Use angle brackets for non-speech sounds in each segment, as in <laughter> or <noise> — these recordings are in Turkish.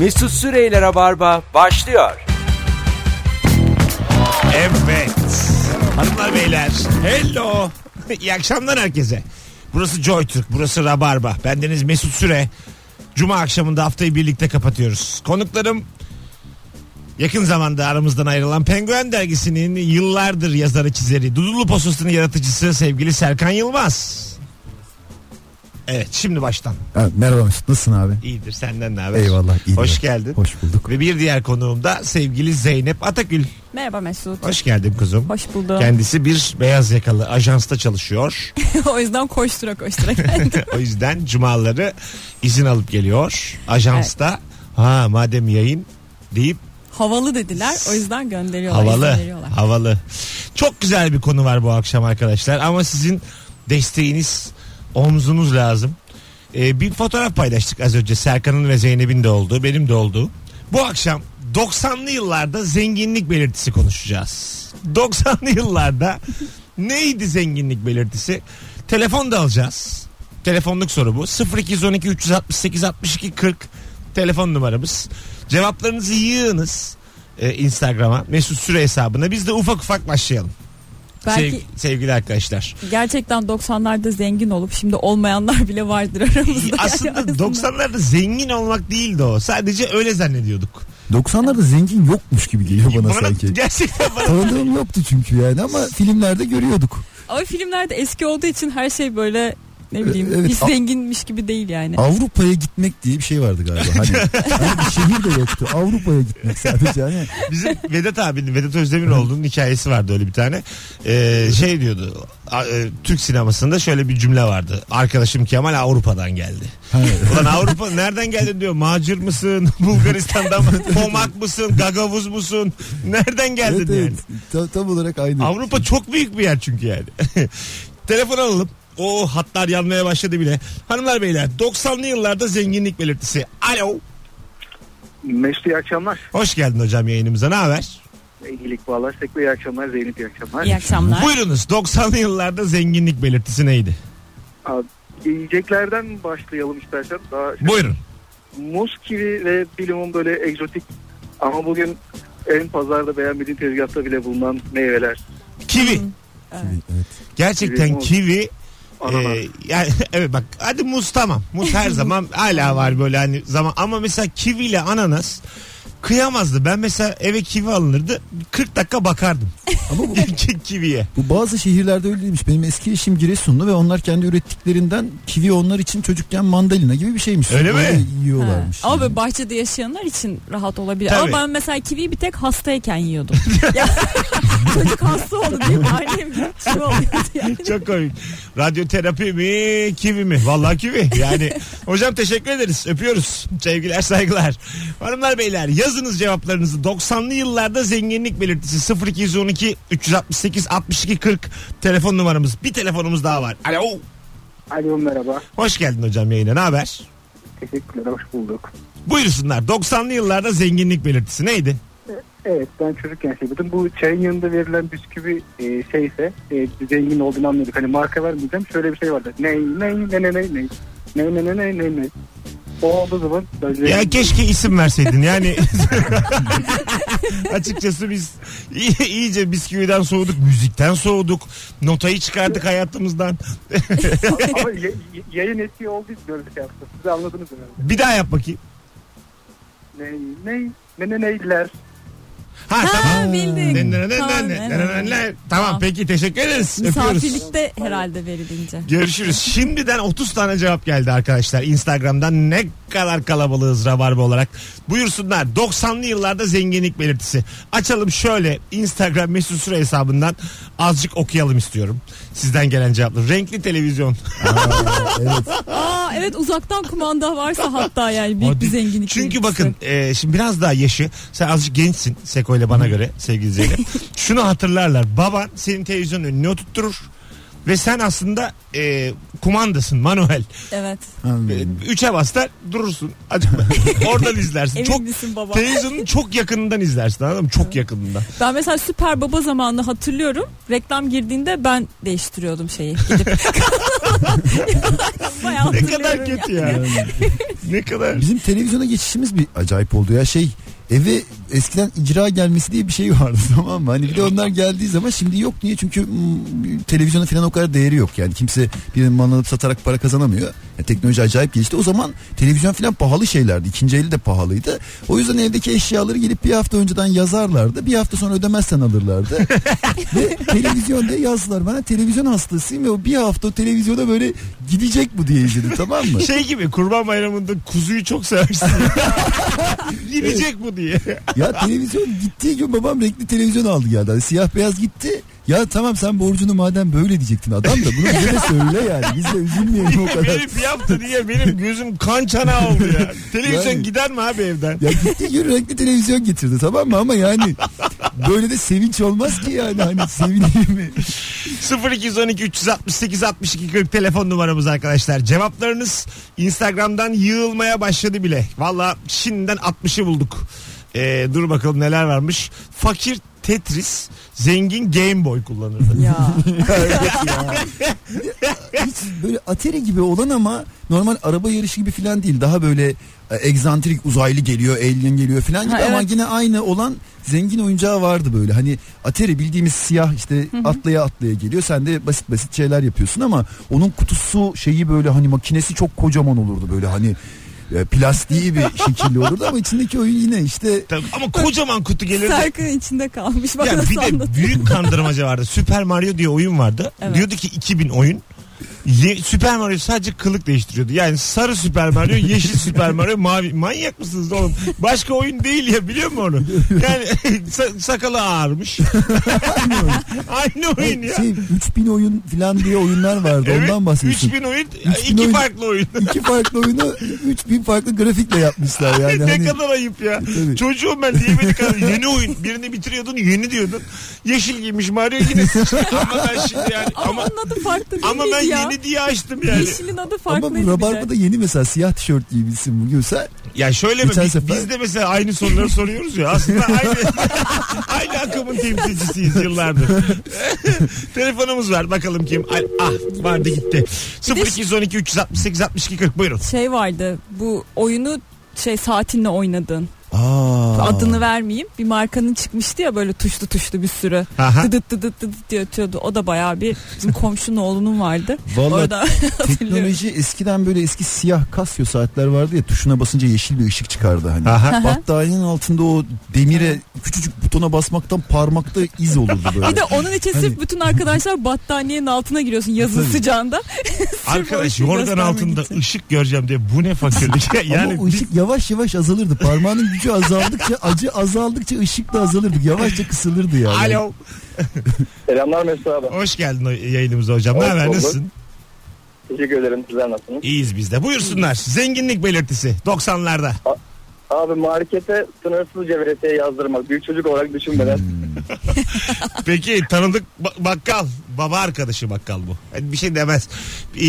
Mesut Süreyler'e barba başlıyor. Evet. Hanımlar beyler. Hello. <laughs> İyi akşamlar herkese. Burası Joy Türk. Burası Rabarba. Bendeniz Mesut Süre. Cuma akşamında haftayı birlikte kapatıyoruz. Konuklarım yakın zamanda aramızdan ayrılan Penguen dergisinin yıllardır yazarı çizeri, Dudullu Postası'nın yaratıcısı sevgili Serkan Yılmaz. Evet şimdi baştan. Ha, merhaba Mesut nasılsın abi? İyidir senden ne haber? Eyvallah. iyidir. Hoş geldin. Hoş bulduk. Ve bir diğer konuğum da sevgili Zeynep Atakül. Merhaba Mesut. Hoş geldin kuzum. Hoş buldum. Kendisi bir beyaz yakalı ajansta çalışıyor. <laughs> o yüzden koştura koştura geldim. <laughs> o yüzden cumaları izin alıp geliyor. Ajansta ha madem yayın deyip Havalı dediler. O yüzden gönderiyorlar. havalı havalı. Çok güzel bir konu var bu akşam arkadaşlar ama sizin desteğiniz omzunuz lazım. Ee, bir fotoğraf paylaştık az önce Serkan'ın ve Zeynep'in de olduğu benim de olduğu. Bu akşam 90'lı yıllarda zenginlik belirtisi konuşacağız. <laughs> 90'lı yıllarda neydi zenginlik belirtisi? Telefon da alacağız. Telefonluk soru bu. 0212 368 62 40 telefon numaramız. Cevaplarınızı yığınız e, Instagram'a Mesut Süre hesabına. Biz de ufak ufak başlayalım. Belki Sev- sevgili arkadaşlar. gerçekten 90'larda zengin olup şimdi olmayanlar bile vardır aramızda. <laughs> Aslında Yani 90'larda zengin olmak değildi o. Sadece öyle zannediyorduk. 90'larda zengin yokmuş gibi geliyor bana, Bana sanki. gerçekten bana Tanıdığım yoktu çünkü yani ama filmlerde görüyorduk. Ama filmlerde eski olduğu için her şey böyle ne bileyim Evet, hiç zenginmiş gibi değil yani. Avrupa'ya gitmek diye bir şey vardı galiba. Hani, hani bir şehir de yoktu. Avrupa'ya gitmek sadece hani. Bizim Vedat abinin Vedat Özdemiroğlu'nun hikayesi vardı öyle bir tane. Ee, şey diyordu. e, Türk sinemasında şöyle bir cümle vardı. Arkadaşım Kemal Avrupa'dan geldi. Ulan Avrupa nereden geldin diyor. Macir mısın? <laughs> Bulgaristan'dan mı? Pomak mısın? Gagavuz musun? Nereden geldin evet, yani? evet. Tam, tam olarak aynı. Avrupa çok büyük bir yer çünkü yani. <laughs> Telefon alalım. O hatlar yanmaya başladı bile. Hanımlar beyler 90'lı yıllarda zenginlik belirtisi. Alo. Mesut iyi akşamlar. Hoş geldin hocam yayınımıza. Ne haber? İyilik bağlar. Sekbe iyi akşamlar. Zeynep iyi akşamlar. İyi akşamlar. Buyurunuz 90'lı yıllarda zenginlik belirtisi neydi? Abi, yiyeceklerden başlayalım istersen. Daha şey- Buyurun. Muz, kivi ve bilimum böyle egzotik ama bugün en pazarda beğenmediğin tezgahta bile bulunan meyveler. Kivi. Evet. Evet. Gerçekten Kivi, kivi Ananas. e, yani <laughs> evet bak hadi muz tamam. Muz her zaman <laughs> hala var böyle hani zaman ama mesela kivi ile ananas kıyamazdı. Ben mesela eve kivi alınırdı 40 dakika bakardım. Ama bu, <laughs> kiviye. bu bazı şehirlerde öyle değilmiş. Benim eski eşim Giresunlu ve onlar kendi ürettiklerinden kivi onlar için çocukken mandalina gibi bir şeymiş. Öyle mi? Yiyorlarmış. Ha. Ama yani. böyle bahçede yaşayanlar için rahat olabilir. Tabii. Ama ben mesela kiviyi bir tek hastayken yiyordum. Ya, Çocuk hasta oldu diye annem gibi şey oluyordu yani. Çok komik. Radyoterapi mi kivi mi? Vallahi kivi. Yani <laughs> hocam teşekkür ederiz. Öpüyoruz. Sevgiler saygılar. Hanımlar beyler yazınız cevaplarınızı. 90'lı yıllarda zenginlik belirtisi 0212 368 62 40 telefon numaramız. Bir telefonumuz daha var. Alo. Alo merhaba. Hoş geldin hocam yayına. Ne haber? Teşekkürler. Hoş bulduk. Buyursunlar. 90'lı yıllarda zenginlik belirtisi neydi? Evet ben çocukken dedim. Bu çayın yanında verilen bisküvi e, şeyse e, zengin olduğunu anlıyorduk. Hani marka vermeyeceğim. Şöyle bir şey vardı. Ney ney ne ne ne ney. Ney ne ne ne ne ne. O olduğu zaman ben Ya keşke isim verseydin yani. <laughs> Açıkçası biz iy- iyice bisküviden soğuduk, müzikten soğuduk, notayı çıkardık hayatımızdan. <laughs> Ama y- yayın etkiyi olduğu için böyle şey yaptım. Siz anladınız herhalde. Bir daha yap bakayım. Ney ney ne ne neyler. Ha, tamam. Ha Tamam, ne- Tamam Tamam. peki teşekkür ederiz. Misafirlikte herhalde verilince. Görüşürüz. <laughs> Şimdiden 30 tane cevap geldi arkadaşlar. Instagram'dan ne kadar kalabalığız Rabarba olarak. Buyursunlar. 90'lı yıllarda zenginlik belirtisi. Açalım şöyle Instagram mesut süre hesabından azıcık okuyalım istiyorum. Sizden gelen cevapları. Renkli televizyon. Aa, evet. <laughs> Aa evet uzaktan kumanda varsa hatta yani büyük Hadi. bir zenginlik. Çünkü bakın e, şimdi biraz daha yaşı sen azıcık gençsin Seko ile bana göre sevgili Zeynep. <laughs> Şunu hatırlarlar baban senin televizyonun önüne oturtturur. Ve sen aslında e, kumandasın manuel. Evet. E, Üçe baslar durursun. Acaba <laughs> oradan izlersin. Emin çok misin baba? televizyonun çok yakınından izlersin anladın mı? Çok yakınından. Ben mesela Süper Baba zamanını hatırlıyorum. Reklam girdiğinde ben değiştiriyordum şeyi. Gidip. <laughs> Bayağı Ne kadar hatırlıyorum kötü ya. ne kadar. Bizim televizyona geçişimiz bir acayip oldu ya şey eve eskiden icra gelmesi diye bir şey vardı <laughs> tamam mı? Hani bir de onlar geldiği zaman şimdi yok niye? Çünkü televizyonun falan o kadar değeri yok yani kimse birinin mal alıp satarak para kazanamıyor. Yani teknoloji acayip gelişti. O zaman televizyon falan pahalı şeylerdi. İkinci eli de pahalıydı. O yüzden evdeki eşyaları gelip bir hafta önceden yazarlardı. Bir hafta sonra ödemezsen alırlardı. <laughs> ve televizyonda yazdılar. Ben televizyon hastasıyım ve o bir hafta o televizyona böyle gidecek bu diye izledim tamam mı? <laughs> Şey gibi kurban bayramında kuzuyu çok seversin. Gidecek bu diye. Ya televizyon gittiği gün babam renkli televizyon aldı geldi. Hani siyah beyaz gitti. Ya tamam sen borcunu madem böyle diyecektin adam da bunu bize de söyle yani. Biz de üzülmeyelim o kadar. benim hafta diye benim gözüm kan çanağı oldu ya. Televizyon Yani- gider mi abi evden? Ya gittiği gün renkli televizyon getirdi tamam mı ama yani böyle de sevinç olmaz ki yani hani sevineyim mi? 0212 368 62 40 telefon numaramız arkadaşlar. Cevaplarınız Instagram'dan yığılmaya başladı bile. Valla şimdiden 60'ı bulduk. Ee, dur bakalım neler varmış. Fakir Tetris, zengin Game Boy kullanırdı. Ya. <laughs> Hiç böyle Atari gibi olan ama normal araba yarışı gibi falan değil. Daha böyle e, egzantrik uzaylı geliyor, alien geliyor falan gibi Ha, ama evet. yine aynı olan zengin oyuncağı vardı böyle. Hani Atari bildiğimiz siyah işte atlaya atlaya geliyor. Sen de basit basit şeyler yapıyorsun ama onun kutusu şeyi böyle hani makinesi çok kocaman olurdu böyle hani e, plastiği bir şekilde olurdu ama içindeki oyun yine işte Tabii, Ama kocaman kutu gelirdi. Serkan içinde kalmış. Bak Ya bir de büyük kandırmaca vardı. Süper Mario diye oyun vardı. Evet. Diyordu ki 2000 oyun. Ye- Süper Mario sadece kılık değiştiriyordu. Yani sarı Süper Mario, yeşil Süper Mario, <laughs> mavi. Manyak mısınız oğlum? Başka oyun değil ya biliyor musun onu? Yani <laughs> sa- sakalı ağarmış. Aynı oyun <laughs> ya. şey 3000 oyun falan diye oyunlar vardı Evet, ondan bahsediyorsun. 3000 oyun, 3000 iki oyun. farklı oyun. İki farklı oyunu 3000 farklı grafikle yapmışlar yani. ne hani, kadar ayıp ya. Tabii. Çocuğum ben diyemedik kadar yeni oyun. Birini bitiriyordun yeni diyordun. Yeşil giymiş Mario yine. ama ben şimdi yani Ama, ama, onun adı farklı ama ben ya? Yeni diye açtım yani. Yeşilin adı Ama farklıydı bu. Rabarba'da yeni mesela siyah tişört giymişsin bugün sen. Ya şöyle mi? Geçen Biz, sefer- biz de mesela aynı soruları soruyoruz ya. Aslında <laughs> aynı aynı akımın temsilcisiyiz yıllardır. <laughs> Telefonumuz var. Bakalım kim? Ay, ah vardı gitti. 0212 368 62 40 buyurun. Şey vardı bu oyunu şey saatinle oynadın. Aa. Adını vermeyeyim. Bir markanın çıkmıştı ya böyle tuşlu tuşlu bir sürü. Dıdıt dıdıt dıdıt diye ötüyordu. O da bayağı bir bizim komşunun oğlunun vardı. <laughs> Hatırlıyorum. Teknoloji eskiden böyle eski siyah Casio saatler vardı ya tuşuna basınca yeşil bir ışık çıkardı hani. Aha. Battaniyenin altında o demire küçücük butona basmaktan parmakta iz olurdu böyle. Bir de onun için Hani- sırf bütün arkadaşlar battaniyenin altına giriyorsun yazın Tabii. sıcağında. <laughs> Arkadaş yorgan altında için. ışık göreceğim diye bu ne fakirlik. yani Ama o ışık yavaş yavaş azalırdı. Parmağının gücü azaldıkça acı azaldıkça ışık da azalırdı. Yavaşça kısılırdı yani. Alo. <laughs> Selamlar Mesut abi. Hoş geldin o- yayınımıza hocam. Ne Hoş haber? bulduk. Nasılsın? Teşekkür ederim. Sizler nasılsınız? İyiyiz biz de. Buyursunlar. Zenginlik belirtisi 90'larda. Abi markete sınırsız cevretiye yazdırmak. Büyük çocuk olarak düşünmeden. <laughs> Peki tanıdık ba- bakkal. Baba arkadaşı bakkal bu. Yani bir şey demez.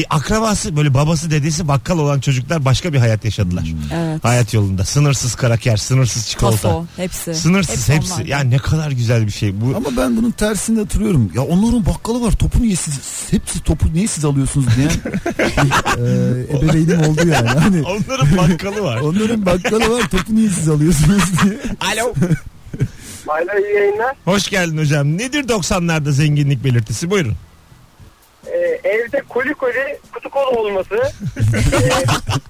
Akrabası böyle babası dedesi bakkal olan çocuklar başka bir hayat yaşadılar. Evet. Hayat yolunda. Sınırsız kraker, sınırsız çikolata. Kaso hepsi. Sınırsız hepsi. onlardan. Yani ne kadar güzel bir şey. Bu Ama ben bunun tersinde hatırlıyorum. Ya onların bakkalı var. Topu niye siz hepsi topu niye siz alıyorsunuz diye. <laughs> ee, ebeveynim oldu yani. Hani onların bakkalı var. onların bakkalı var. Topu niye siz alıyorsunuz diye. Alo. <laughs> Hala iyi yayınlar. Hoş geldin hocam. Nedir 90'larda zenginlik belirtisi? Buyurun. Ee, evde koli koli kutu kola olması. ee, <laughs>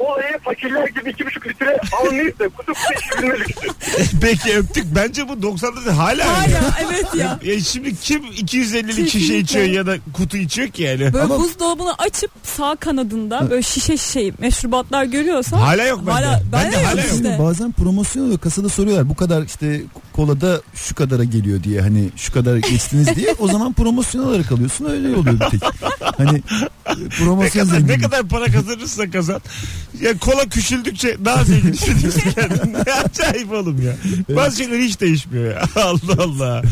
olayı fakirler gibi iki buçuk litre almayıp da kutu kutu içebilme lüksü. <laughs> Peki öptük. Bence bu 90'larda hala. Hala evet ya. <laughs> Ya şimdi kim 250'lik şişe içiyor ya da kutu içiyor ki yani? Böyle Ama- buzdolabını açıp sağ kanadında böyle şişe şişe meşrubatlar görüyorsan Hala yok bende. Hala, Bende bende hala yok işte. Bazen promosyon oluyor. Kasada soruyorlar. Bu kadar işte kolada şu kadara geliyor diye hani şu kadar geçtiniz <laughs> diye o zaman promosyon olarak alıyorsun öyle oluyor bir tek. Hani e, Ne promosyon kadar, ne kadar para kazanırsa kazan. Ya kola küçüldükçe daha zengin hissediyorsun. <laughs> Ne acayip oğlum ya. Bazı şeyler hiç değişmiyor ya. <laughs> Allah Allah.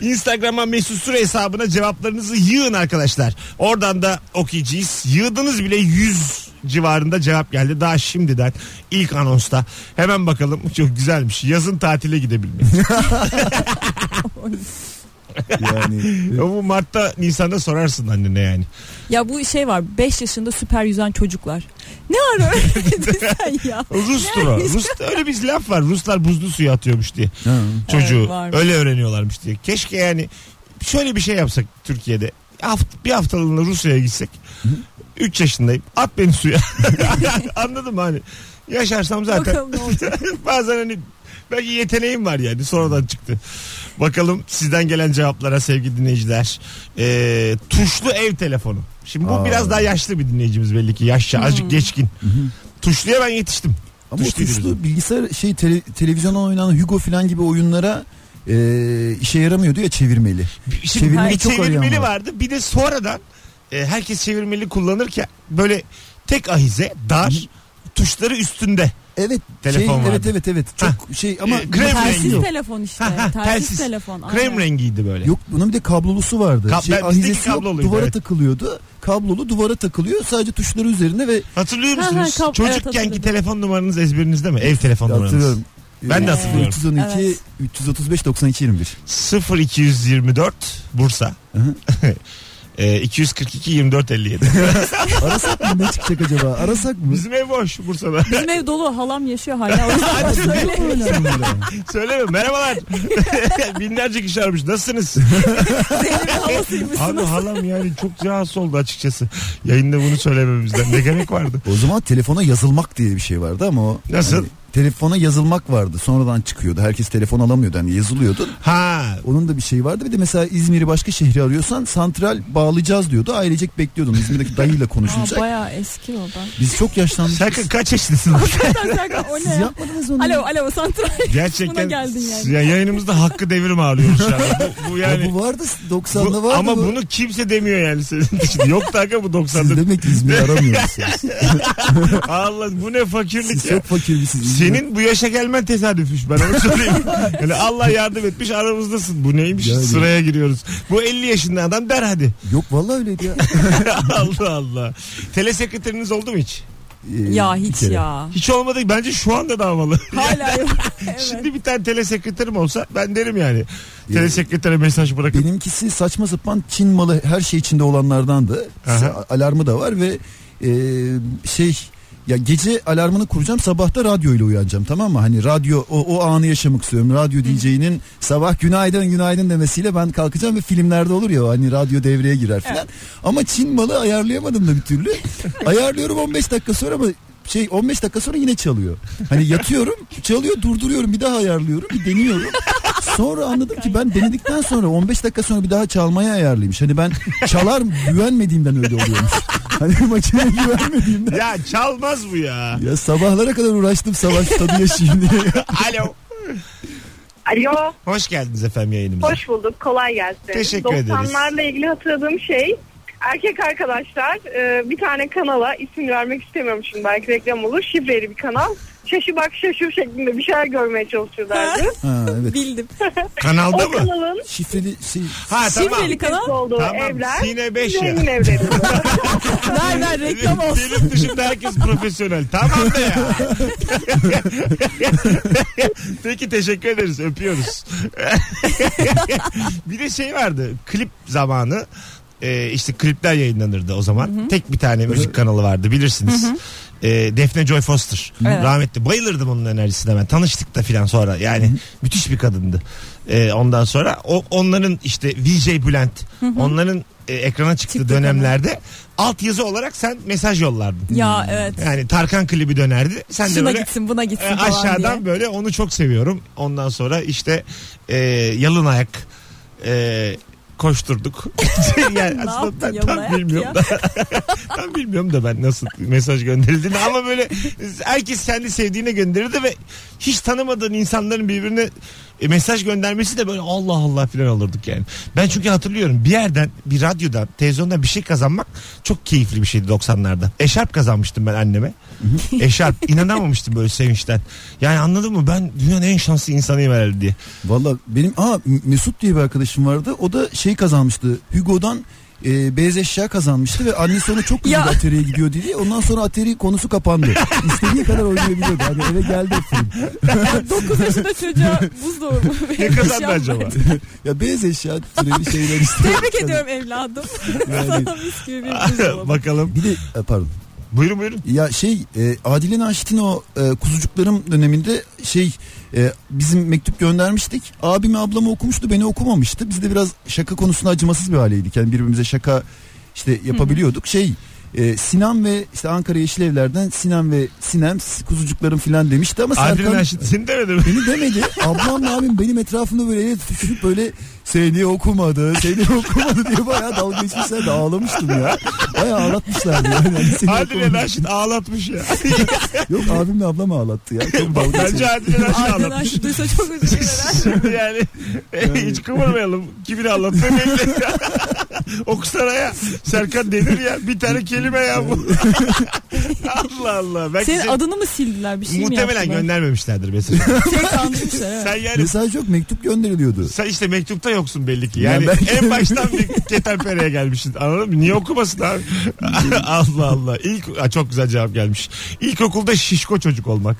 Instagram'a Mesut Süre hesabına cevaplarınızı yığın arkadaşlar. Oradan da okuyacağız. Yığdınız bile 100 civarında cevap geldi. Daha şimdiden ilk anonsta. Hemen bakalım. Çok güzelmiş. Yazın tatile gidebilmek. <laughs> Yani <laughs> Ya bu Mart'ta Nisan'da sorarsın annene yani. Ya bu şey var 5 yaşında süper yüzen çocuklar. Ne ara öğrendin <laughs> sen ya? Rus'tur o. Rus, öyle bir laf var. Ruslar buzlu suya atıyormuş diye. ha. çocuğu Evet, varmış. öyle öğreniyorlarmış diye. Keşke yani şöyle bir şey yapsak Türkiye'de. Haft- bir haftalığına Rusya'ya gitsek. 3 yaşındayım. At beni suya. <laughs> Anladın mı hani? Yaşarsam zaten. Bakalım ne olacak. Bazen hani belki yeteneğim var yani sonradan çıktı. Bakalım sizden gelen cevaplara sevgili dinleyiciler. Ee, tuşlu ev telefonu. Şimdi bu Aa. biraz daha yaşlı bir dinleyicimiz belli ki. Yaşça azıcık geçkin. Tuşluya ben yetiştim. Ama tuşlu bizim. bilgisayar şey tele, televizyonda oynanan Hugo falan gibi oyunlara e, işe yaramıyordu ya çevirmeli. Şimdi Çevirmeli bir çok çevirmeli var. vardı. Bir de sonradan e, herkes çevirmeli kullanırken böyle tek ahize dar tuşları üstünde. Evet. Telefon şey, vardı. evet evet evet. Çok şey ama Ee, krem rengi. Telsiz yok. telefon işte. Ha, ha, telsiz, telsiz. telefon. Krem aynen. rengiydi böyle. Yok bunun bir de kablolusu vardı. Kab- şey, ahizesi yok, kabloluydu, duvara evet. takılıyordu. Kablolu duvara takılıyor. Sadece tuşları üzerine ve Hatırlıyor Ha, ha, musunuz? kap- evet, telefon numaranız ezberinizde mi? Ev telefon numaranız. hatırlıyorum. Ben de Ee, hatırlıyorum. 312 Evet. 335 92 21. 0224 Bursa. <laughs> E, 242 24 57. Arasak mı ne çıkacak acaba? Arasak mı? Bizim ev boş Bursa'da. Bizim ev dolu halam yaşıyor hala. O yüzden <laughs> Hadi söyle. <laughs> Söyleme merhabalar. <laughs> Binlerce kişi aramış. Nasılsınız? Zeynep'in. Abi halam yani çok rahatsız oldu açıkçası. Yayında bunu söylememizden. Ne gerek vardı? O zaman telefona yazılmak diye bir şey vardı ama o Nasıl? hani telefona yazılmak vardı. Sonradan çıkıyordu. Herkes telefon alamıyordu. Hani yazılıyordu. Ha Onun da bir şeyi vardı. Bir de mesela İzmir'i başka şehri arıyorsan santral bağlayacağız diyordu. Ailecek bekliyordun. İzmir'deki dayıyla <laughs> Aa, konuşulacak. bayağı eski o da. Biz çok yaşlandık. Serkan kaç yaşındasın? <laughs> Hakikaten <laughs> Serkan o Siz ne ya? yapmadınız onu. Alo alo santral. Gerçekten Buna geldin yani. ya yayınımızda hakkı devrim ağlıyoruz şu anda. Bu, bu Ya yani bu vardı 90'da bu- vardı. ama bu. bunu kimse demiyor yani senin dışında. Yok da hakikaten bu Siz 90'da. demek ki İzmir'i aramıyorsunuz. Allah bu ne fakirlik Siz ya. çok fakir misiniz? İzmir- Senin bu yaşa gelmen tesadüfmüş ben onu söyleyeyim. <laughs> yani Allah yardım etmiş aramızdasın. Bu neymiş Yani. sıraya giriyoruz. Bu 50 yaşında adam der hadi. Yok vallahi öyleydi ya. <laughs> Allah Allah. Telesekreteriniz oldu mu hiç? Ee, Ya hiç ya. Hiç olmadı. Bence şu anda da havalı. <laughs> Hala yok. Evet. Şimdi bir tane telesekreterim olsa ben derim yani. Telesekretere mesaj bırakın. Benimkisi saçma sapan Çin malı her şey içinde olanlardandı. Aha. Alarmı da var ve e, şey ya gece alarmını kuracağım sabahta radyo ile uyanacağım tamam mı? Hani radyo o, o anı yaşamak istiyorum. Radyo DJ'nin sabah günaydın günaydın demesiyle ben kalkacağım ve filmlerde olur ya hani radyo devreye girer falan. Ama Çin malı ayarlayamadım da bir türlü. <laughs> Ayarlıyorum 15 dakika sonra ama şey 15 dakika sonra yine çalıyor. Hani yatıyorum çalıyor durduruyorum bir daha ayarlıyorum bir deniyorum. Sonra anladım ki ben denedikten sonra 15 dakika sonra bir daha çalmaya ayarlıymış. Hani ben çalar güvenmediğimden öyle oluyormuş. Hani <laughs> makineye güvenmediğimden. Ya çalmaz bu ya. Ya sabahlara kadar uğraştım savaş tadı yaşayayım diye. <laughs> Alo. Alo, Hoş geldiniz efendim yayınımıza. hoş bulduk. Kolay gelsin. Teşekkür ederiz. 90'larla ilgili hatırladığım şey erkek arkadaşlar e, bir tane kanala isim vermek istemiyorum şimdi belki reklam olur. Şifreli bir kanal. Şaşı bak şaşı şeklinde bir şeyler görmeye çalışıyorlardı. <laughs> Ha evet. Bildim. Kanalda o mı? kanalın Şifreli şey Ha tamam. Şifreli kanal. olduğu Tamam, evler Sine beş ya. zengin evleri. <laughs> Ver ver reklam olsun. Benim dışında herkes profesyonel. Tamam da ya. <laughs> Peki teşekkür ederiz. Öpüyoruz. bir de şey vardı. Klip zamanı. Ee, işte klipler yayınlanırdı o zaman. Tek bir tane müzik kanalı vardı bilirsiniz. Ee, Defne Joy Foster. Evet. Rahmetli. Bayılırdım onun enerjisine ben. Tanıştık da filan sonra. Yani müthiş bir kadındı. Ee, ondan sonra o onların işte VJ Bülent onların e, ekrana çıktığı Çıktı dönemlerde alt yazı olarak sen mesaj yollardın. Ya evet. Yani Tarkan klibi dönerdi. Sen de Şuna böyle gitsin buna gitsin e, falan aşağıdan diye. böyle onu çok seviyorum. Ondan sonra işte e, yalın ayak e, koşturduk. <laughs> <laughs> yani Ne aslında yalın tam ayak bilmiyorum da. <laughs> tam bilmiyorum da ben nasıl mesaj gönderildiğini ama böyle herkes kendi sevdiğine gönderirdi ve hiç tanımadığın insanların birbirine E, mesaj göndermesi de böyle Allah Allah falan olurduk yani. Ben çünkü hatırlıyorum bir yerden bir radyodan televizyondan bir şey kazanmak çok keyifli bir şeydi 90'larda. Eşarp kazanmıştım ben anneme. Eşarp <laughs> inanamamıştım böyle sevinçten. Yani anladın mı ben dünyanın en şanslı insanıyım herhalde diye. Valla benim aa Mesut diye bir arkadaşım vardı. O da şey kazanmıştı. Hugo'dan e, beyaz eşya kazanmıştı ve annesi ona çok kızdı. Atari'ye gidiyor diye. Ondan sonra Atari konusu kapandı. İstediği kadar oynayabiliyordu. Hani eve geldi film. <laughs> 9 yaşında çocuğa buzdolabı. <laughs> Ne kazandı acaba? Ya beyaz eşya türevi şeyler <laughs> işte. Tebrik ediyorum evladım. Yani- Sana mis gibi bir buzdolabı. Bakalım. Bir de e, pardon. Buyurun buyurun. Ya şey e, Adile Naşit'in o e, kuzucuklarım döneminde şey e, bizim mektup göndermiştik. Abimi ablamı okumuştu beni okumamıştı. Biz de biraz şaka konusunda acımasız bir haleydik. Yani birbirimize şaka işte yapabiliyorduk. Şey e, Sinan ve işte Ankara Yeşil Evler'den Sinan ve Sinem kuzucuklarım filan demişti ama Adile Serkan Naşit seni demedi mi? beni demedi. Ablamla abim benim etrafımda böyle el tutuşup böyle seni okumadı, seni okumadı diye bayağı dalga geçmişler de ağlamıştım ya. Bayağı ağlatmışlardı yani. Hani seni Adile okumadı. Naşit ağlatmış ya. <laughs> Yok abimle ablam ağlattı ya. Çok dalga Bence. Adile Naşit ağlatmış. Arkadaş duysa çok üzülür herhalde. <laughs> Şimdi yani e, <laughs> hiç kıvırmayalım. Kimin anlattı belli. <laughs> Okusana ya. Serkan denir ya. Bir tane kelime ya bu. <laughs> Allah Allah. Belki Senin sen- adını mı sildiler bir şey mi muhtemelen yaptılar? göndermemişlerdir mesela. <laughs> Seni kandırmışlar evet. sen yani Mesaj yok mektup gönderiliyordu. sen işte mektupta yoksun belli ki. Yani Ya ben- en baştan bir ketenpereye gelmişsin. Anladın mı? Niye okumasın abi? Allah Allah. İlk Aa, çok güzel cevap gelmiş. İlkokulda şişko çocuk olmak.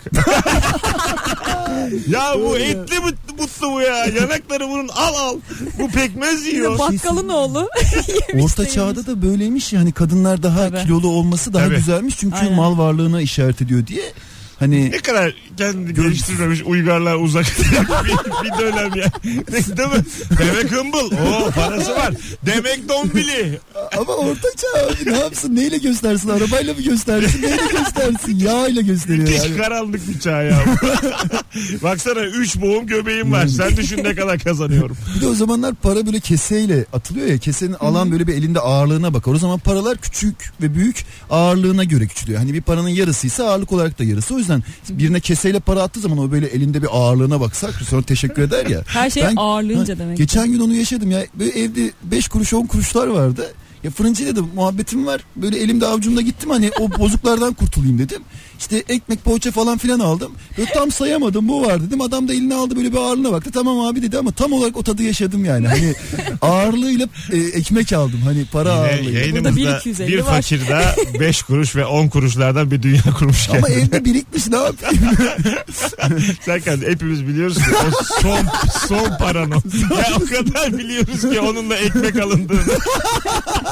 <laughs> ya bu etli mutlu, mutlu bu ya. Yanakları bunun al al. Bu pekmez yiyor. bakkalın oğlu. <laughs> Orta çağda da böyleymiş ya hani kadınlar daha Tabii. kilolu olması daha Tabii. güzelmiş çünkü Aynen. mal varlığına işaret ediyor diye. Hani Ne kadar kendini geliştirmemiş uygarlar uzak <laughs> bir, bir dönem ya. Değil mi? Demek hımbıl. Oo parası var. Demek dombili. ama orta çağ abi ne yapsın neyle göstersin arabayla mı göstersin neyle göstersin yağıyla gösteriyor Müthiş yani. karanlık bir çağ ya. <laughs> Baksana 3 boğum göbeğim var. Sen düşün ne kadar kazanıyorum. Bir de o zamanlar para böyle keseyle atılıyor ya kesenin alan böyle bir elinde ağırlığına bakar. O zaman paralar küçük ve büyük ağırlığına göre küçülüyor. Hani bir paranın yarısıysa ağırlık olarak da yarısı. O yüzden birine keseyle para attığı zaman o böyle elinde bir ağırlığına baksak sonra teşekkür eder ya. Her şey Ben- ağırlığınca Ha, demek. Geçen gün onu yaşadım ya. Böyle evde 5 kuruş 10 kuruşlar vardı. Ya fırıncıyla da muhabbetim var. Böyle elimde avucumda gittim hani o bozuklardan kurtulayım dedim. İşte ekmek poğaça falan filan aldım. Böyle tam sayamadım bu var dedim. Adam da eline aldı böyle bir ağırlığına baktı. Tamam abi dedi ama tam olarak o tadı yaşadım yani. Hani <laughs> ağırlığıyla e, ekmek aldım. Hani para Yine ağırlığıyla. yayınımızda Burada 1.250 bir var. fakir daha 5 kuruş ve 10 kuruşlardan bir dünya <laughs> kurmuş. Ama kendine. evde birikmiş ne yapayım? <laughs> Serkan hepimiz biliyoruz ki o son son paran o. Ya o kadar biliyoruz ki onunla ekmek alındığını.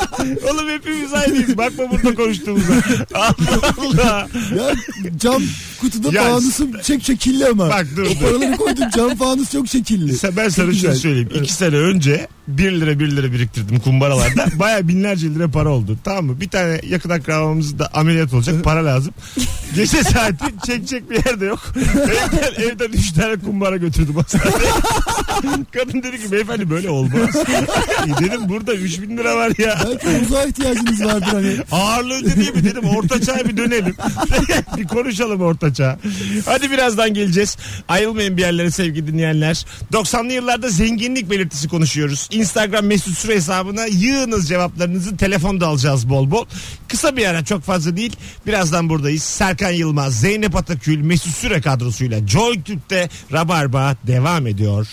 <laughs> Oğlum hepimiz aynıyız. Bakma burada konuştuğumuza. <laughs> Allah Allah. ya cam kutuda Ya- fanusum çek şekilli ama. Bak dur o paraları koydum cam fanus çok şekilli. Sen, ben sana şunu söyleyeyim. İki sene önce 1 lira 1 lira biriktirdim kumbaralarda. <laughs> Baya binlerce lira para oldu. Tamam mı? Bir tane yakın akrabamız da ameliyat olacak. Para lazım. <laughs> Gece saati çekecek bir yerde yok. Evden, evden 3 tane kumbara götürdüm hastaneye. <laughs> Kadın dedi ki beyefendi böyle olmaz. E dedim burada 3000 lira var ya. Belki uzağa ihtiyacınız vardır hani. Ağırlığı değil mi dedim orta çağa bir dönelim. bir konuşalım orta çağa. Hadi birazdan geleceğiz. Ayrılmayın bir yerlere sevgili dinleyenler. 90'lı yıllarda zenginlik belirtisi konuşuyoruz. Instagram mesut süre hesabına yığınız cevaplarınızı telefonda alacağız bol bol. Kısa bir ara çok fazla değil. Birazdan buradayız. Serkan Yılmaz, Zeynep Atakül, Mesut Süre kadrosuyla Joy Türk'te Rabarba devam ediyor.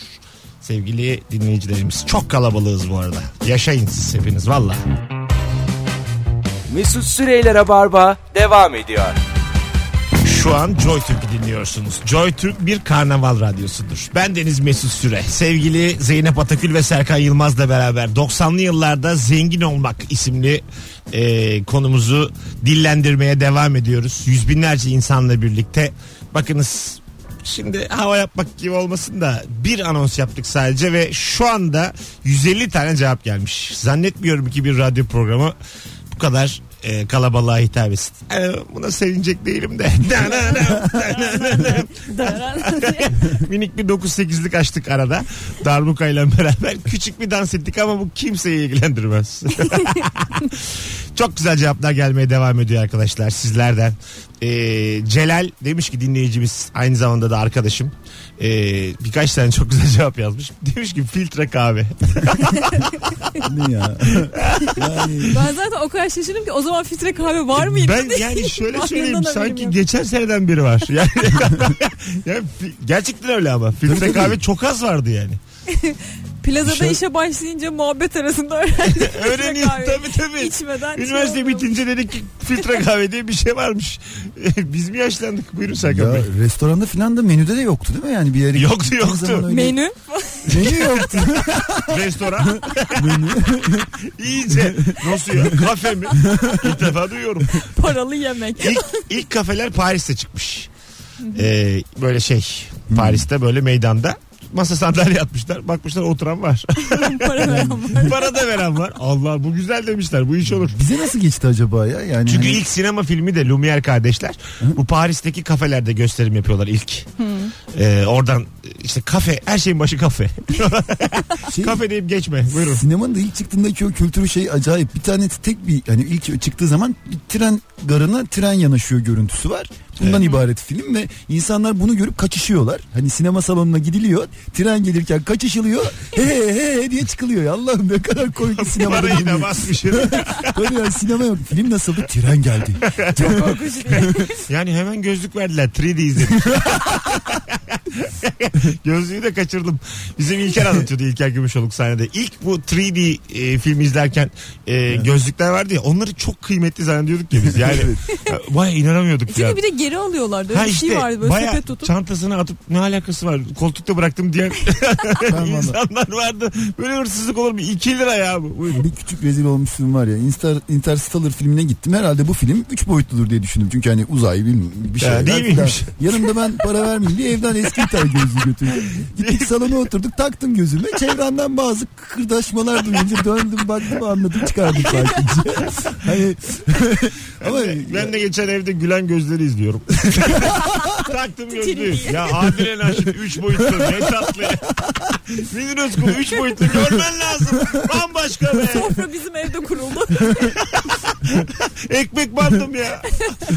Sevgili dinleyicilerimiz çok kalabalığız bu arada. Yaşayın siz hepiniz valla. Mesut Süreyler'e barba devam ediyor. Şu an Joy Türk'ü dinliyorsunuz. Joy Türk bir karnaval radyosudur. Ben Deniz Mesut Süre. Sevgili Zeynep Atakül ve Serkan Yılmaz'la beraber 90'lı yıllarda zengin olmak isimli e, konumuzu dillendirmeye devam ediyoruz. Yüz binlerce insanla birlikte. Bakınız şimdi hava yapmak gibi olmasın da bir anons yaptık sadece ve şu anda 150 tane cevap gelmiş. Zannetmiyorum ki bir radyo programı bu kadar e, kalabalığa hitap etsin. E, buna sevinecek değilim de. Minik bir 9-8'lik açtık arada. Darbukayla beraber. Küçük bir dans ettik ama bu kimseyi ilgilendirmez. <laughs> Çok güzel cevaplar gelmeye devam ediyor arkadaşlar sizlerden. Ee, Celal demiş ki dinleyicimiz aynı zamanda da arkadaşım. Ee, birkaç tane çok güzel cevap yazmış. Demiş ki filtre kahve. <laughs> Ne ya? <laughs> yani Ben zaten o kadar şaşırdım ki o zaman filtre kahve var mıydı? Ben yani şöyle <laughs> söyleyeyim sanki geçen seneden beri var. Yani, <laughs> yani gerçekten öyle ama. Filtre kahve çok az vardı yani. <laughs> Plazada Dışarı- işe başlayınca muhabbet arasında <laughs> öğrendim. Öğreniyor tabii tabii. İçmeden Üniversite şey bitince dedik ki filtre kahve diye bir şey varmış. <laughs> Biz mi yaşlandık? Buyurun Serkan ya Bey. restoranda filan da menüde de yoktu değil mi yani bir yere Yoktu, yoktu. öyle- Menü. Menü yoktu. <laughs> Restoran. İyice. Nasıl ya? Kafe mi? İlk defa duyuyorum. Paralı yemek. İlk, ilk kafeler Paris'te çıkmış. Ee, böyle şey Paris'te böyle meydanda masa sandalye atmışlar. Bakmışlar oturan var. <laughs> Para veren var. Para da veren var. Allah bu güzel demişler. Bu iş olur. Bize nasıl geçti acaba ya? Yani Çünkü hani- ilk sinema filmi de Lumière kardeşler. Bu Paris'teki kafelerde gösterim yapıyorlar ilk. Ee, oradan işte kafe her şeyin başı kafe. <laughs> şey, kafe deyip geçme. Buyurun. Sinemanın da ilk çıktığındaki o kültürü şey acayip. Bir tane tek bir hani ilk çıktığı zaman bir tren garına tren yanaşıyor görüntüsü var. Bundan ibaret film ve insanlar bunu görüp kaçışıyorlar. Hani sinema salonuna gidiliyor. Tren gelirken kaçışılıyor. <laughs> He he he diye çıkılıyor. ya. Allah'ım ne kadar komik bir sinemada. Parayı da bilmiyorum. basmışsın. <laughs> Tabii ya sinema yok. Film nasıldı? Tren geldi. Çok korkunç. Yani hemen gözlük verdiler. 3D izledim. <laughs> <laughs> Gözlüğü de kaçırdım. Bizim İlker anlatıyordu İlker Gümüşoluk sahnede. İlk bu 3D e, film izlerken e, gözlükler vardı ya onları çok kıymetli zannediyorduk ya biz. Yani <laughs> vay inanamıyorduk ya. Çünkü bir de geri alıyorlardı. Öyle Ha bir işte şey vardı böyle baya sepet tutup. çantasına atıp ne alakası var koltukta bıraktım diyen <laughs> insanlar vardı. Böyle hırsızlık olur mu? 2 lira ya bu. Buyurun. Bir küçük rezil olmuşluğum var ya. Inter, Interstellar filmine gittim. Herhalde bu film 3 boyutludur diye düşündüm. Çünkü hani uzay bilmem bir şey. Ya, değil miymiş? Yanımda ben para vermeyeyim diye evden eski bir tane gözlüğü götürdüm. <laughs> Gittik salona oturduk taktım gözüme. Çevremden bazı kıkırdaşmalar duyunca döndüm baktım anladım çıkardım sakince. <laughs> hani ama Ben de geçen evde gülen gözleri izliyorum. <laughs> Taktım gözlüğü. Ya Adile Naşit 3 boyutlu ne tatlı. <laughs> Münir Özkul 3 boyutlu görmen lazım. Bambaşka be. Sofra bizim evde kuruldu. <laughs> Ekmek bandım ya.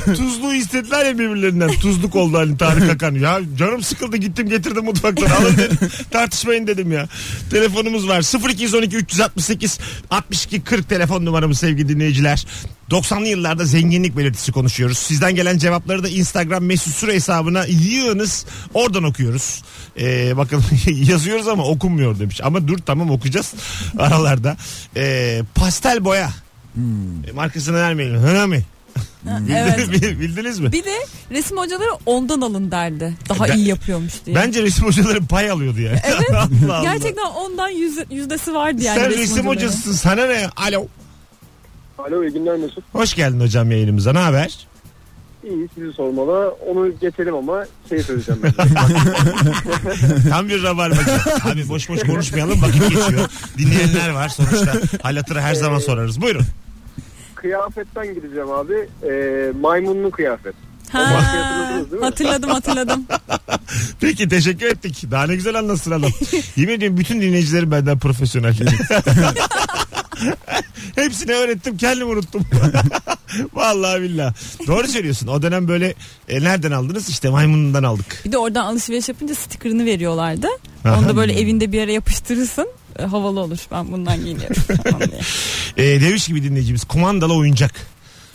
Tuzlu istediler ya birbirlerinden. Tuzluk oldu hani Tarık <laughs> Akan. Ya canım sıkıldı gittim getirdim mutfaktan. Alın dedim. Tartışmayın dedim ya. Telefonumuz var. 0212 368 62 40 telefon numaramız sevgili dinleyiciler. 90'lı yıllarda zenginlik belirtisi konuşuyoruz. Sizden gelen cevapları da Instagram mesut süre hesabına yığınız. Oradan okuyoruz. Ee, bakın yazıyoruz ama okunmuyor demiş. Ama dur tamam okuyacağız <laughs> aralarda. Ee, pastel boya. E, Markasını vermeyelim. Hına mı? <laughs> evet. Bildiniz, bildiniz mi? Bir de resim hocaları ondan alın derdi. Daha Ben- iyi yapıyormuş diye. Bence resim hocaları pay alıyordu yani. Evet. <laughs> Allah Allah. Gerçekten ondan yüzde, yüzdesi vardı yani Sen resim, resim hocaları. hocasısın sana ne? Alo. Alo iyi günler Mesut. Hoş geldin hocam yayınımıza. Ne haber? İyi sizi sormalı. Onu geçelim ama şey söyleyeceğim ben. <laughs> Tam bir rabarbacı. Abi boş boş konuşmayalım vakit geçiyor. Dinleyenler var sonuçta. Hal hatırı her zaman sorarız. Buyurun. Kıyafetten gideceğim abi. Ee, maymunlu kıyafet. Ha, hatırladım hatırladım. <laughs> Peki teşekkür ettik. Daha ne güzel anlatsın adam. Yemin ediyorum bütün dinleyicilerim benden profesyonel. <laughs> <laughs> Hepsini öğrettim kendim unuttum. <laughs> Vallahi billah. Doğru söylüyorsun. O dönem böyle e, nereden aldınız? İşte maymunundan aldık. Bir de oradan alışveriş yapınca sticker'ını veriyorlardı. Aha. Onu da böyle evinde bir yere yapıştırırsın. E, havalı olur. Ben bundan <laughs> diye. E, demiş gibi dinleyicimiz kumandalı oyuncak.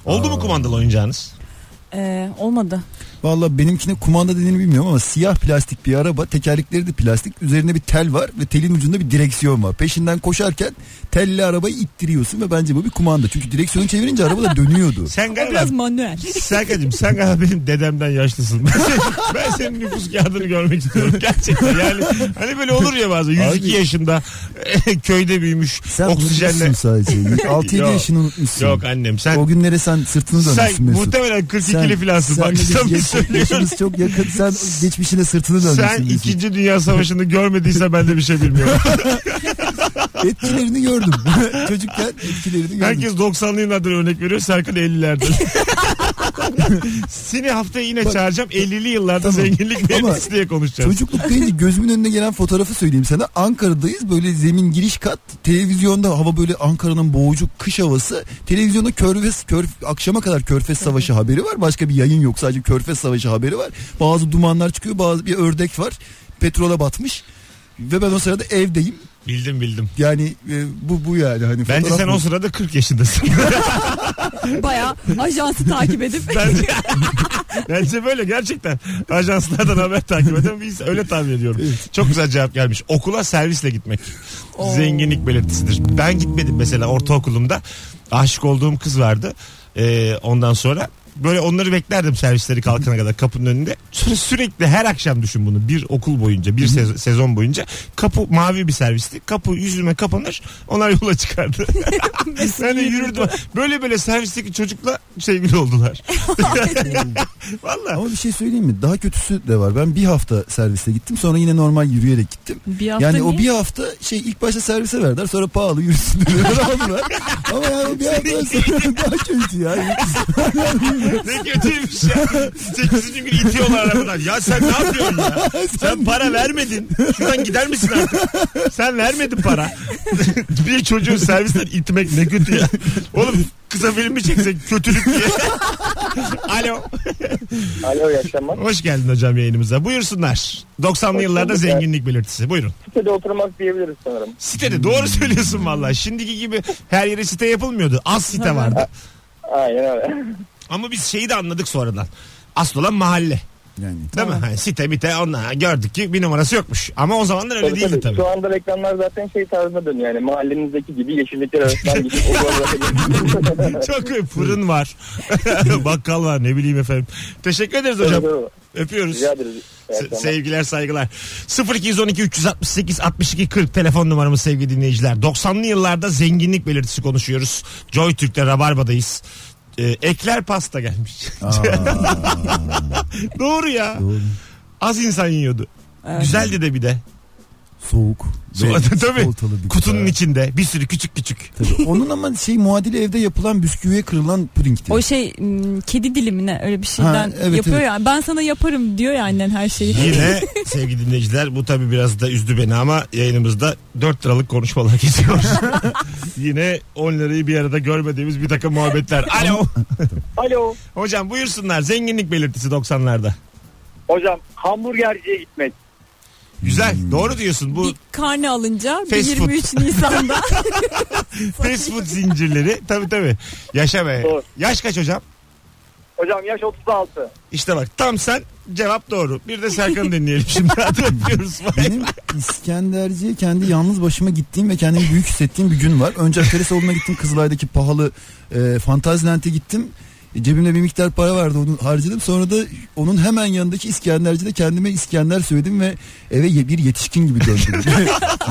Oldu mu kumandalı oyuncağınız? E, olmadı. Valla benimkine kumanda dediğini bilmiyorum ama siyah plastik bir araba tekerlekleri de plastik üzerinde bir tel var ve telin ucunda bir direksiyon var. Peşinden koşarken telli arabayı ittiriyorsun ve bence bu bir kumanda. Çünkü direksiyonu çevirince araba da dönüyordu. Sen galiba biraz manuel. Serkan'cığım sen galiba benim dedemden yaşlısın. <laughs> Ben senin, ben senin nüfus kağıdını görmek istiyorum. Gerçekten yani hani böyle olur ya bazen 102 Abi- yaşında köyde büyümüş Sen oksijenle. unutmuşsun sadece. <laughs> 6-7 Yok. yaşını unutmuşsun. Yok annem sen O günlere sen sırtını sen dönmüşsün Mesut. muhtemelen 42'li filansın. sen Bak sana bir söylüyorum. yaşımız çok yakın. Sen geçmişine sırtını dönmüşsün. Sen Mesut. 2. Dünya Savaşı'nı görmediyse ben de bir şey bilmiyorum. <laughs> Etkilerini gördüm. <laughs> Çocukken etkilerini gördüm. Herkes 90'lı yıllardan örnek veriyor. Serkan 50'lerden. <laughs> Seni haftaya yine çağıracağım. 50'li yıllarda Tamam. zenginlik belirtisi diye konuşacağız. Çocukluk deyince gözümün önüne gelen fotoğrafı söyleyeyim sana. Ankara'dayız böyle zemin giriş kat. Televizyonda hava böyle Ankara'nın boğucu kış havası. Televizyonda Körfez, Körf, akşama kadar Körfez Savaşı haberi var. Başka bir yayın yok sadece Körfez Savaşı haberi var. Bazı dumanlar çıkıyor bazı bir ördek var. Petrola batmış. Ve ben o sırada evdeyim. Bildim bildim. Yani e, bu bu yani hani Bence fotoğraf sen bu. o sırada 40 yaşındasın. <laughs> Baya ajansı takip edip. <laughs> bence, bence böyle gerçekten. Ajanslardan haber takip eden biz öyle tahmin ediyorum. Çok güzel cevap gelmiş. Okula servisle gitmek. Zenginlik belirtisidir. Ben gitmedim mesela ortaokulumda. Aşık olduğum kız vardı. Ee, ondan sonra böyle onları beklerdim servisleri kalkana kadar kapının önünde. Sonra sürekli her akşam düşün bunu bir okul boyunca bir sez- sezon boyunca kapı mavi bir servisti. Kapı yüzüme kapanır onlar yola çıkardı. <laughs> ben de yürürdüm. Böyle böyle servisteki çocukla sevgili oldular. <laughs> Valla. Ama bir şey söyleyeyim mi? Daha kötüsü de var. Ben bir hafta servise gittim. Sonra yine normal yürüyerek gittim. Bir hafta Yani o niye? bir hafta şey ilk başta servise verdiler. Sonra pahalı yürüsün dediler. aldılar. <laughs> Ama yani o bir hafta sonra daha kötü ya. <laughs> Ne kötüymüş ya. 8. gün itiyorlar arabadan. Ya sen ne yapıyorsun ya? <laughs> Sen para vermedin. Şuradan gider misin artık? Sen vermedin para. <laughs> bir çocuğu servisten itmek ne kötü ya. Oğlum kısa film mi çeksek kötülük diye. Alo. Alo iyi akşamlar. Hoş geldin hocam yayınımıza. Buyursunlar. 90'lı Hoş yıllarda bulduk. zenginlik belirtisi. Buyurun. Sitede oturmak diyebiliriz sanırım. Sitede doğru söylüyorsun vallahi. Şimdiki gibi her yere site yapılmıyordu. Az site vardı. Aynen öyle. Ama biz şeyi de anladık sonradan. Asıl olan mahalle. Yani Değil mi? Hani site mite onlar gördük ki bir numarası yokmuş. Ama o zamanlar öyle Tabii, değildi tabii. tabii. Şu anda reklamlar zaten şey tarzına dönüyor. Yani mahallenizdeki gibi yeşillikler arasından gidip okula Çok iyi. fırın var. <laughs> Bakkal var ne bileyim efendim. Teşekkür ederiz hocam. Öpüyoruz. Rica ederiz. Se- sevgiler saygılar 0212 368 62 40 telefon numaramız sevgili dinleyiciler 90'lı yıllarda zenginlik belirtisi konuşuyoruz Joy Türk'te Rabarba'dayız Ee, ekler pasta gelmiş. <laughs> Doğru ya. Doğru. az insan yiyordu. Evet. güzeldi de bir de Soğuk. So- <laughs> tabii. bir kutunun gıda. içinde bir sürü küçük küçük Tabii. Onun ama şey muadili evde yapılan bisküviye kırılan pudingti. O şey kedi dilimine öyle bir şeyden Ha, evet, yapıyor evet. ya. Ben sana yaparım diyor ya annen her şeyi. Yine <laughs> sevgili dinleyiciler bu tabi biraz da üzdü beni ama yayınımızda 4 liralık konuşmalar geçiyor. <laughs> Yine 10 lirayı bir arada görmediğimiz bir takım muhabbetler. Alo. Alo. Hocam buyursunlar zenginlik belirtisi 90'larda. Hocam hamburgerciye gitmek. Güzel doğru diyorsun bu Bir karne alınca bir Fast food. 23 Nisan'da <laughs> fast food zincirleri tabi tabi yaşa be. Doğru. Yaş kaç hocam? Hocam yaş 36. İşte bak tam sen cevap doğru. Bir de Serkan'ı dinleyelim şimdi. <laughs> Hadi öpüyoruz. Benim İskenderci'ye kendi yalnız başıma gittiğim ve kendimi büyük hissettiğim bir gün var. Önce Akdeniz gittim. Kızılay'daki pahalı e, Fantazilent'e gittim. E, Cebimde bir miktar para vardı onu harcadım. Sonra da onun hemen yanındaki İskenderci'de kendime İskender söyledim ve eve bir yetişkin gibi döndüm. <laughs>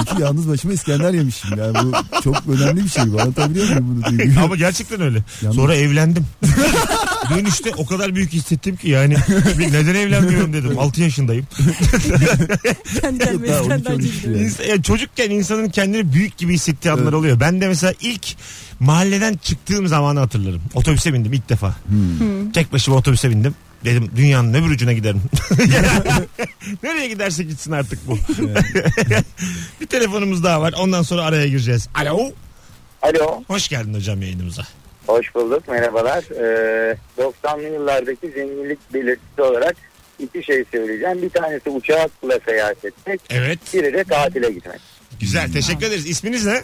Çünkü yalnız başıma İskender yemişim. Yani bu çok önemli bir şey. Anlatabiliyor muyum bunu? duyguyu? Ama gerçekten öyle. Yalnız- Sonra evlendim. <laughs> Dönüşte o kadar büyük hissettim ki yani bir neden evlenmiyorum dedim. 6 yaşındayım. <laughs> kendi kendime Daha 12-13 İskenderci gidiyor. yani. Çocukken insanın kendini büyük gibi hissettiği anlar oluyor. Ben de mesela ilk mahalleden çıktığım zamanı hatırlarım. Otobüse bindim ilk defa. Tek başıma otobüse bindim. Dedim dünyanın öbür ucuna giderim. <laughs> Nereye giderse gitsin artık bu. <laughs> bir telefonumuz daha var. Ondan sonra araya gireceğiz. Alo. Alo. Hoş geldin hocam yayınımıza. Hoş bulduk. Merhabalar. Ee, 90'lı yıllardaki zenginlik belirtisi olarak iki şey söyleyeceğim. Bir tanesi uçakla seyahat etmek. Evet. Biri de tatile gitmek. Güzel. Teşekkür ederiz. İsminiz ne?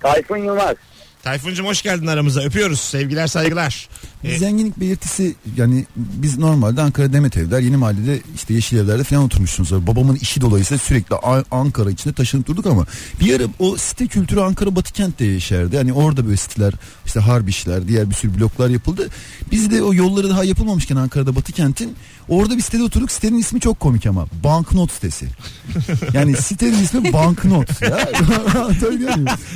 Tayfun Yılmaz. Tayfun'cum hoş geldin aramıza. Öpüyoruz. Sevgiler saygılar. Ee, Zenginlik belirtisi yani biz normalde Ankara Demet Evler Yeni Mahalle'de işte Yeşil Evler'de falan oturmuşsunuz. Babamın işi dolayısıyla sürekli A- Ankara içinde taşınıp durduk ama bir ara o site kültürü Ankara Batı kentte yeşerdi. Hani orada böyle siteler işte Harbişler diğer bir sürü bloklar yapıldı. Biz de o yolları daha yapılmamışken Ankara'da Batı kentin Orada bir sitede oturduk. Sitenin ismi çok komik ama. Banknot sitesi. Yani sitenin ismi Banknot <laughs> ya.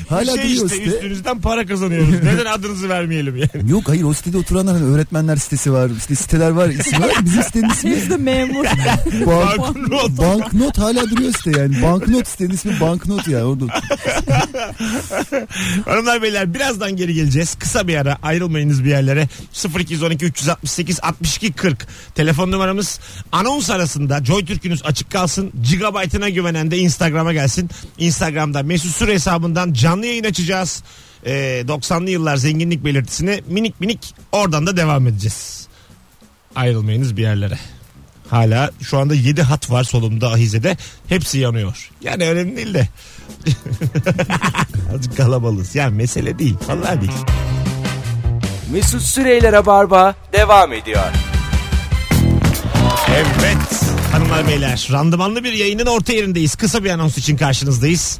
Hala şey duruyor işte site. üstünüzden para kazanıyoruz. Neden adınızı vermeyelim yani? <laughs> Yok hayır o sitede oturanlar hani öğretmenler sitesi var. işte siteler var ismi var. Bizim sitenin ismi Biz de memur. <laughs> Bank, Banknot. Banknot hala duruyor site yani. Banknot sitenin ismi Banknot ya. Orada Hanımlar beyler birazdan geri geleceğiz. Kısa bir ara ayrılmayınız bir yerlere. 0212 368 62 40 telefon numaramız. Anons arasında Joy Türk'ünüz açık kalsın. Gigabyte'ına güvenen de Instagram'a gelsin. Instagram'da Mesut Süre hesabından canlı yayın açacağız. Ee, 90'lı yıllar zenginlik belirtisini minik minik oradan da devam edeceğiz. Ayrılmayınız bir yerlere. Hala şu anda 7 hat var solumda Ahize'de. Hepsi yanıyor. Yani önemli değil de. <laughs> Azıcık kalabalığız. Yani mesele değil. Vallahi değil. Mesut Süreyler'e barba devam ediyor. Evet hanımlar beyler randımanlı bir yayının orta yerindeyiz. Kısa bir anons için karşınızdayız.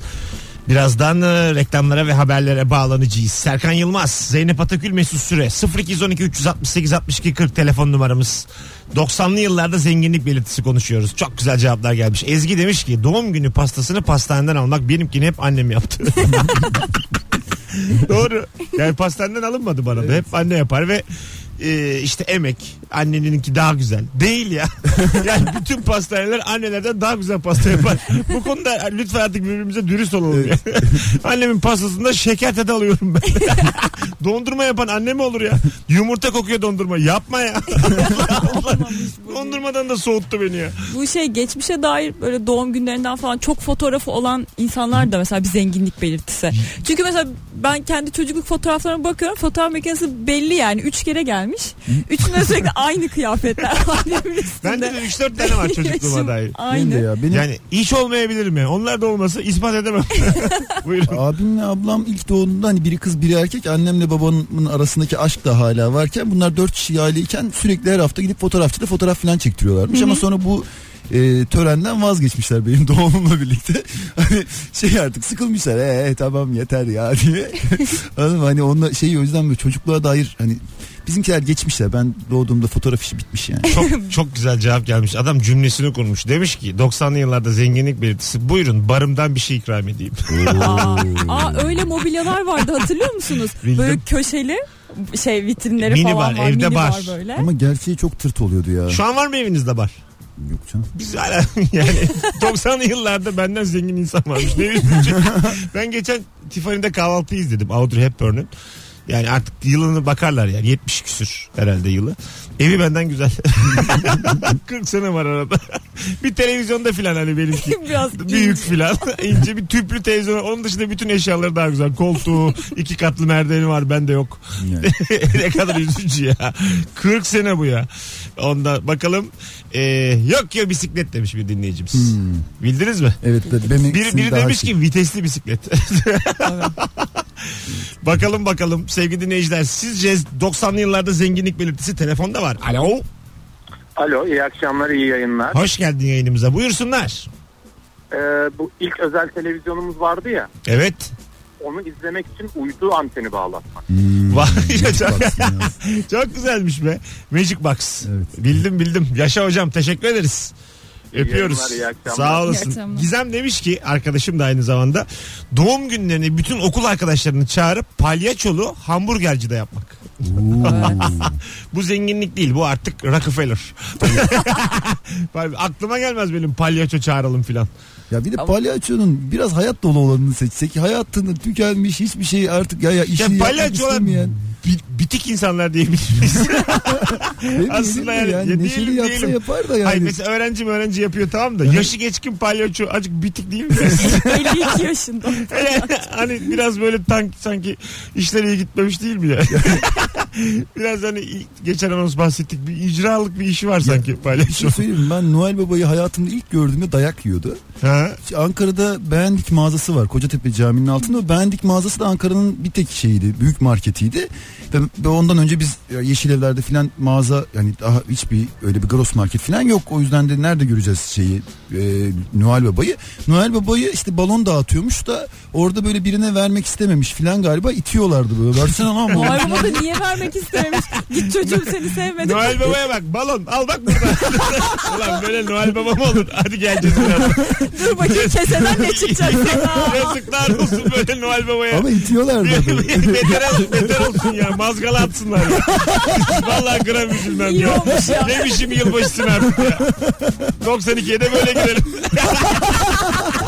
Birazdan e, reklamlara ve haberlere bağlanacağız. Serkan Yılmaz, Zeynep Atakül, Mesut Süre 0212 368 62 40 telefon numaramız. 90'lı yıllarda zenginlik belirtisi konuşuyoruz. Çok güzel cevaplar gelmiş. Ezgi demiş ki doğum günü pastasını pastaneden almak benimkini hep annem yaptı. <laughs> Doğru. Yani pastaneden alınmadı bana da. Hep anne yapar ve e, işte emek anneninki daha güzel. Değil ya. <laughs> yani bütün pastaneler annelerden daha güzel pasta yapar. Bu konuda lütfen artık birbirimize dürüst olalım ya. <laughs> Annemin pastasında şeker tadı alıyorum ben. <laughs> dondurma yapan anne mi olur ya? Yumurta kokuyor dondurma. Yapma ya. Dondurmadan da soğuttu beni ya. Bu şey geçmişe dair böyle doğum günlerinden falan çok fotoğrafı olan insanlar da mesela bir zenginlik belirtisi. Çünkü mesela ben kendi çocukluk fotoğraflarına bakıyorum. Fotoğraf makinesi belli yani. Üç kere gelmiş. Üçünde sürekli aynı kıyafetler. Annemin üstünde. Bende de 3-4 tane var çocukluğuma dair. Aynı. ya. Benim Yani hiç olmayabilirim ya. Onlar da olmasa ispat edemem. <laughs> Buyurun. Abimle ablam ilk doğduğunda hani biri kız biri erkek annemle babamın arasındaki aşk da hala varken bunlar dört kişi aileyken sürekli her hafta gidip fotoğrafçıda fotoğraf falan çektiriyorlarmış ama sonra bu e, törenden vazgeçmişler benim <laughs> doğumumla birlikte. Hani şey artık sıkılmışlar. Ee, tamam yeter ya diye. <laughs> Anladın mı? Hani onunla şey o yüzden böyle çocukluğa dair hani bizimkiler geçmişler. Ben doğduğumda fotoğraf işi bitmiş yani. Çok çok güzel cevap gelmiş. Adam cümlesini kurmuş. Demiş ki 90'lı yıllarda zenginlik belirtisi. Buyurun barımdan bir şey ikram edeyim. <laughs> Aa, aa, öyle mobilyalar vardı hatırlıyor musunuz? Bildim. Böyle köşeli şey vitrinleri Mini falan bar, var. evde mini bar. var böyle. Ama gerçeği çok tırt oluyordu ya. Şu an var mı evinizde bar? Yok canım. Biz hala <laughs> yani 90'lı yıllarda benden zengin insan varmış. Ne <laughs> ben geçen Tiffany'de kahvaltı izledim Audrey Hepburn'un. Yani artık yılını bakarlar yani 70 küsür herhalde yılı. Evi benden güzel. <laughs> 40 sene var arada. <laughs> bir televizyonda filan hani benimki. <laughs> Biraz Büyük filan. ince bir tüplü televizyon. Onun dışında bütün eşyaları daha güzel. Koltuğu, iki katlı merdiveni var bende yok. Yani. ne kadar üzücü ya. 40 sene bu ya. Onda bakalım. Ee, yok ya bisiklet demiş bir dinleyicimiz. Hmm. Bildiniz mi? Evet. Benim Biri, biri demiş ki vitesli bisiklet. <laughs> bakalım bakalım sevgili dinleyiciler. Sizce 90'lı yıllarda zenginlik belirtisi telefonda var. Alo. Alo iyi akşamlar iyi yayınlar. Hoş geldin yayınımıza. Buyursunlar. Ee, bu ilk özel televizyonumuz vardı ya Evet. onu izlemek için uydu anteni bağlatmak. Hmm. <laughs> Çok güzelmiş be. Magic Box. Evet. Bildim bildim. Yaşa hocam teşekkür ederiz. Öpüyoruz. yayınlar, iyi akşamlar. Sağ İyi olasın. akşamlar. Gizem demiş ki arkadaşım da aynı zamanda doğum günlerini bütün okul arkadaşlarını çağırıp palyaçolu hamburgercide yapmak. <laughs> Bu zenginlik değil bu artık Rockefeller. <laughs> Aklıma gelmez benim palyaço çağıralım filan. Ya bir de palyaçonun biraz hayat dolu olanını seçsek. Hayatını tükenmiş hiçbir şey artık ya, ya Ya işini yapmak palyaçolar istemeyen. bi- bitik insanlar diyebilir miyiz? <laughs> Aslında yani, yani, ya neşeli diyelim, yapsa diyelim. yapar da yani. Hayır mesela öğrenci mi öğrenci yapıyor tamam da yaşı geçkin palyaço azıcık bitik değil mi? <laughs> 52 yaşında. Yani hani biraz böyle tank sanki işler iyi gitmemiş değil mi ya? <laughs> biraz hani geçen anons bahsettik bir icralık bir işi var sanki Bir palyaço. şey söyleyeyim ben Noel Baba'yı hayatımda ilk gördüğümde dayak yiyordu. Ha? Ankara'da Beğendik mağazası var. Kocatepe Camii'nin altında. Beğendik mağazası da Ankara'nın bir tek şeyiydi. Büyük marketiydi. Ve, ve ondan önce biz Yeşil Evler'de filan mağaza yani daha hiçbir öyle bir gross market filan yok. O yüzden de nerede göreceğiz şeyi e, Noel Baba'yı. Noel Baba'yı işte balon dağıtıyormuş da orada böyle birine vermek istememiş filan galiba itiyorlardı böyle. Versene lan <laughs> balonu Noel Baba da niye vermek istememiş. Git çocuğum seni sevmedi. Noel Baba'ya bak balon al bak burada. <laughs> Ulan böyle Noel Baba mı olur? Hadi geleceğiz birazdan. Dur bakayım keseden ne çıkacak <laughs> sana. Yazıklar olsun böyle Noel Baba'ya. Ama itiyorlar da. beter, beter olsun ya mazgala atsınlar ya. Vallahi gram üzülmem İyi ya. olmuş ya. Ne biçim yılbaşısın artık ya. 92'ye de böyle girelim. <laughs>